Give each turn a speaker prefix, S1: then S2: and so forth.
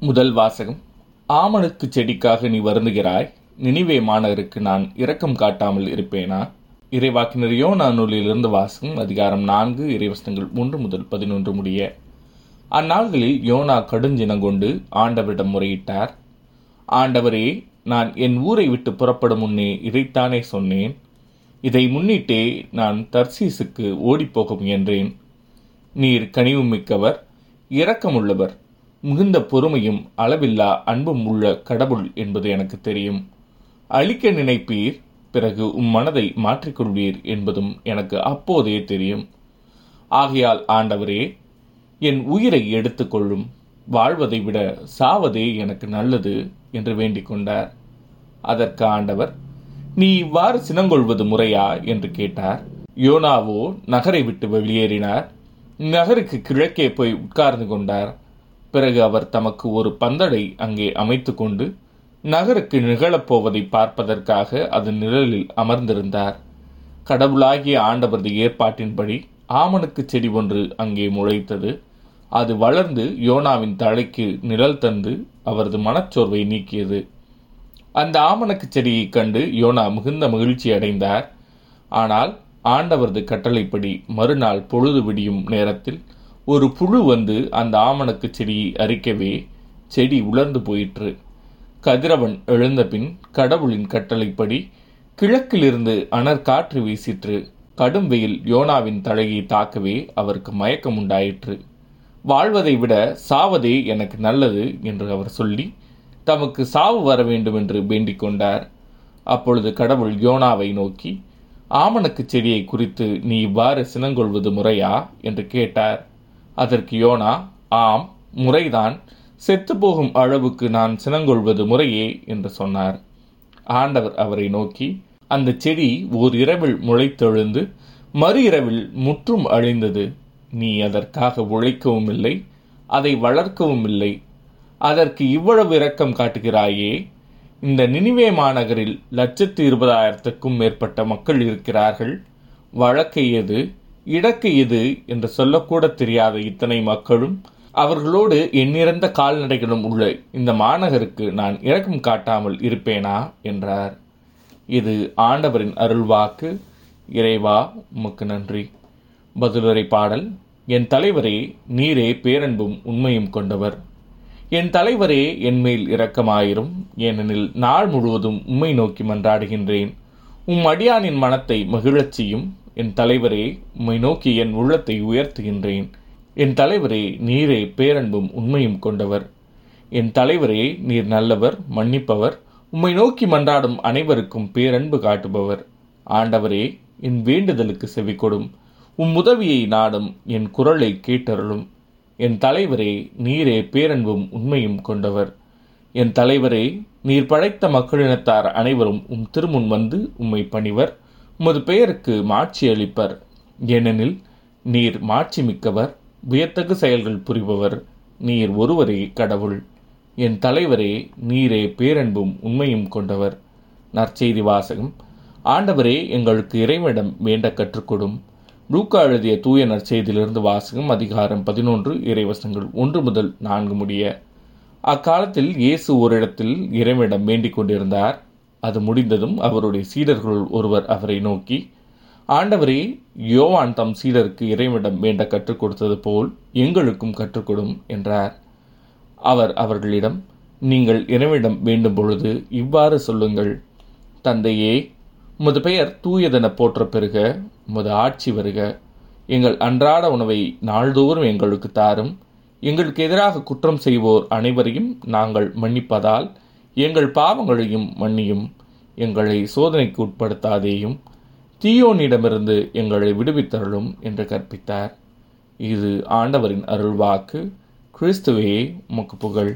S1: முதல் வாசகம். ஆமணக்கு செடிக்காக நீ வருந்துகிறாய். நினைவே மாணவருக்கு நான் இரக்கம் காட்டாமல் இருப்பேனா? இறைவாக்கினர் நான் நூலிலிருந்து வாசகம் அதிகாரம் நான்கு இறைவசனங்கள் மூன்று முதல் பதினொன்று முடிய. அந்நாள்களில் யோனா கடுஞ்சினங்கொண்டு ஆண்டவரிடம் முறையிட்டார். ஆண்டவரே நான் என் ஊரை விட்டு புறப்படும் முன்னே இதைத்தானே சொன்னேன். இதை முன்னிட்டே நான் தர்சீசுக்கு ஓடிப்போக முயன்றேன். நீர் கனிவு மிக்கவர் இரக்கமுள்ளவர். மிகுந்த பொறுமையும் அளவில்லா அன்பும் உள்ள கடவுள் என்பது எனக்கு தெரியும். அழிக்க நினைப்பீர் பிறகு உம் மனதை மாற்றிக்கொள்வீர் என்பதும் எனக்கு அப்போதே தெரியும். ஆகையால் ஆண்டவரே என் உயிரை எடுத்துக்கொள்ளும் வாழ்வதை விட சாவதே எனக்கு நல்லது என்று வேண்டிக் கொண்டார். அதற்கு ஆண்டவர் நீ இவ்வாறு சினங்கொள்வது முறையா? என்று கேட்டார். யோனாவோ நகரை விட்டு வெளியேறினார். நகருக்கு கிழக்கே போய் உட்கார்ந்து கொண்டார். பிறகு அவர் தமக்கு ஒரு பந்தடை அங்கே அமைத்து கொண்டு நகருக்கு நிகழப்போவதை பார்ப்பதற்காக அது நிழலில் அமர்ந்திருந்தார். கடவுளாகிய ஆண்டவரது ஏற்பாட்டின்படி ஆமணுக்கு செடி ஒன்று அங்கே முளைத்தது. அது வளர்ந்து யோனாவின் தலைக்கு நிழல் தந்து அவரது மனச்சோர்வை நீக்கியது. அந்த ஆமணக்கு செடியை கண்டு யோனா மிகுந்த மகிழ்ச்சி அடைந்தார். ஆனால் ஆண்டவரது கட்டளைப்படி மறுநாள் பொழுது விடியும் நேரத்தில் ஒரு புழு வந்து அந்த ஆமணக்கு செடியை அரிக்கவே செடி உலர்ந்து போயிற்று. கதிரவன் எழுந்தபின் கடவுளின் கட்டளைப்படி கிழக்கிலிருந்து அனற் காற்று வீசிற்று. கடும் வெயில் யோனாவின் தலையை தாக்கவே அவருக்கு மயக்கம் உண்டாயிற்று வாழ்வதை விட சாவதே எனக்கு நல்லது என்று அவர் சொல்லி தமக்கு சாவு வர வேண்டும் என்று வேண்டிக் கொண்டார். அப்பொழுது கடவுள் யோனாவை நோக்கி ஆமணக்கு செடியை குறித்து நீ இவ்வாறு சினங்கொள்வது முறையா? என்று கேட்டார். அதற்கு யோனா ஆம் முறைதான். செத்துப்போகும் அளவுக்கு நான் சினங்கொள்வது முறையே என்று சொன்னார். ஆண்டவர் அவரை நோக்கி அந்த செடி ஓர் இரவில் முளைத்தெழுந்து மறு இரவில் முற்றும் அழிந்தது. நீ அதற்காக உழைக்கவும் இல்லை அதை வளர்க்கவும் இல்லை அதற்கு இவ்வளவு இரக்கம் காட்டுகிறாயே. இந்த நினிவே மாநகரில் லட்சத்து இருபதாயிரத்துக்கும் மேற்பட்ட மக்கள் இருக்கிறார்கள். வழக்கை எது? இடக்கு இது என்று சொல்லக்கூட தெரியாத இத்தனை மக்களும் அவர்களோடு எண்ணிறந்த கால்நடைகளும் உள்ள இந்த மாநகருக்கு நான் இரக்கம் காட்டாமல் இருப்பேனா என்றார். இது ஆண்டவரின் அருள்வாக்கு. இறைவா உமக்கு நன்றி. பதிலுரை பாடல். என் தலைவரே நீரே பேரன்பும் உண்மையும் கொண்டவர். என் தலைவரே என்மேல் இரக்கமாயிரும். ஏனெனில் நாள் முழுவதும் உம்மை நோக்கி மன்றாடுகின்றேன். உம் அடியானின் மனத்தை மகிழச் செய்யும். என் தலைவரே உம்மை நோக்கி என் உள்ளத்தை உயர்த்துகின்றேன். என் தலைவரே நீரே பேரன்பும் உண்மையும் கொண்டவர். என் தலைவரே நீர் நல்லவர் மன்னிப்பவர். உம்மை நோக்கி மன்றாடும் அனைவருக்கும் பேரன்பு காட்டுபவர். ஆண்டவரே என் வேண்டுதலுக்கு செவிக்கொடும் உம் உதவியை நாடும் என் குரலை கேட்டருளும். என் தலைவரே நீரே பேரன்பும் உண்மையும் கொண்டவர். என் தலைவரே நீர் படைத்த மக்களினத்தார் அனைவரும் உம் திருமுன் வந்து உம்மை பணிவர். உமது பெயருக்கு மாட்சி அளிப்பர். ஏனெனில் நீர் மாட்சி மிக்கவர் வியத்தகு செயல்கள் புரிபவர் நீர் ஒருவரே கடவுள். என் தலைவரே நீரே பேரன்பும் உண்மையும் கொண்டவர். நற்செய்தி வாசகம். ஆண்டவரே எங்களுக்கு இறைவனிடம் வேண்ட கற்றுக்கொடும். லூக்கா எழுதிய தூய நற்செய்தியிலிருந்து வாசகம் அதிகாரம் பதினொன்று இறைவசங்கள் ஒன்று முதல் நான்கு முடிய. அக்காலத்தில் இயேசு ஓரிடத்தில் இறைவனிடம் வேண்டிக் கொண்டிருந்தார். அது முடிந்ததும் அவருடைய சீடர்களுள் ஒருவர் அவரை நோக்கி ஆண்டவரே யோவான் தம் சீடருக்கு இறைவிடம் வேண்ட கற்றுக் கொடுத்தது போல் எங்களுக்கும் கற்றுக்கொடும் என்றார். அவர் அவர்களிடம் நீங்கள் இறைவிடம் வேண்டும் பொழுது இவ்வாறு சொல்லுங்கள். தந்தையே முது பெயர் தூயதென போற்ற பெறுக முது ஆட்சி வருக. எங்கள் அன்றாட உணவை நாள்தோறும் எங்களுக்கு தாரும். எங்களுக்கு எதிராக குற்றம் செய்வோர் அனைவரையும் நாங்கள் மன்னிப்பதால் எங்கள் பாவங்களையும் மன்னியும் எங்களை சோதனைக்கு உட்படுத்தாதேயும் தீயோனிடமிருந்து எங்களை விடுவித்தருளும் என்று கற்பித்தார். இது ஆண்டவரின் அருள்வாக்கு. கிறிஸ்துவே உமக்கு புகழ்.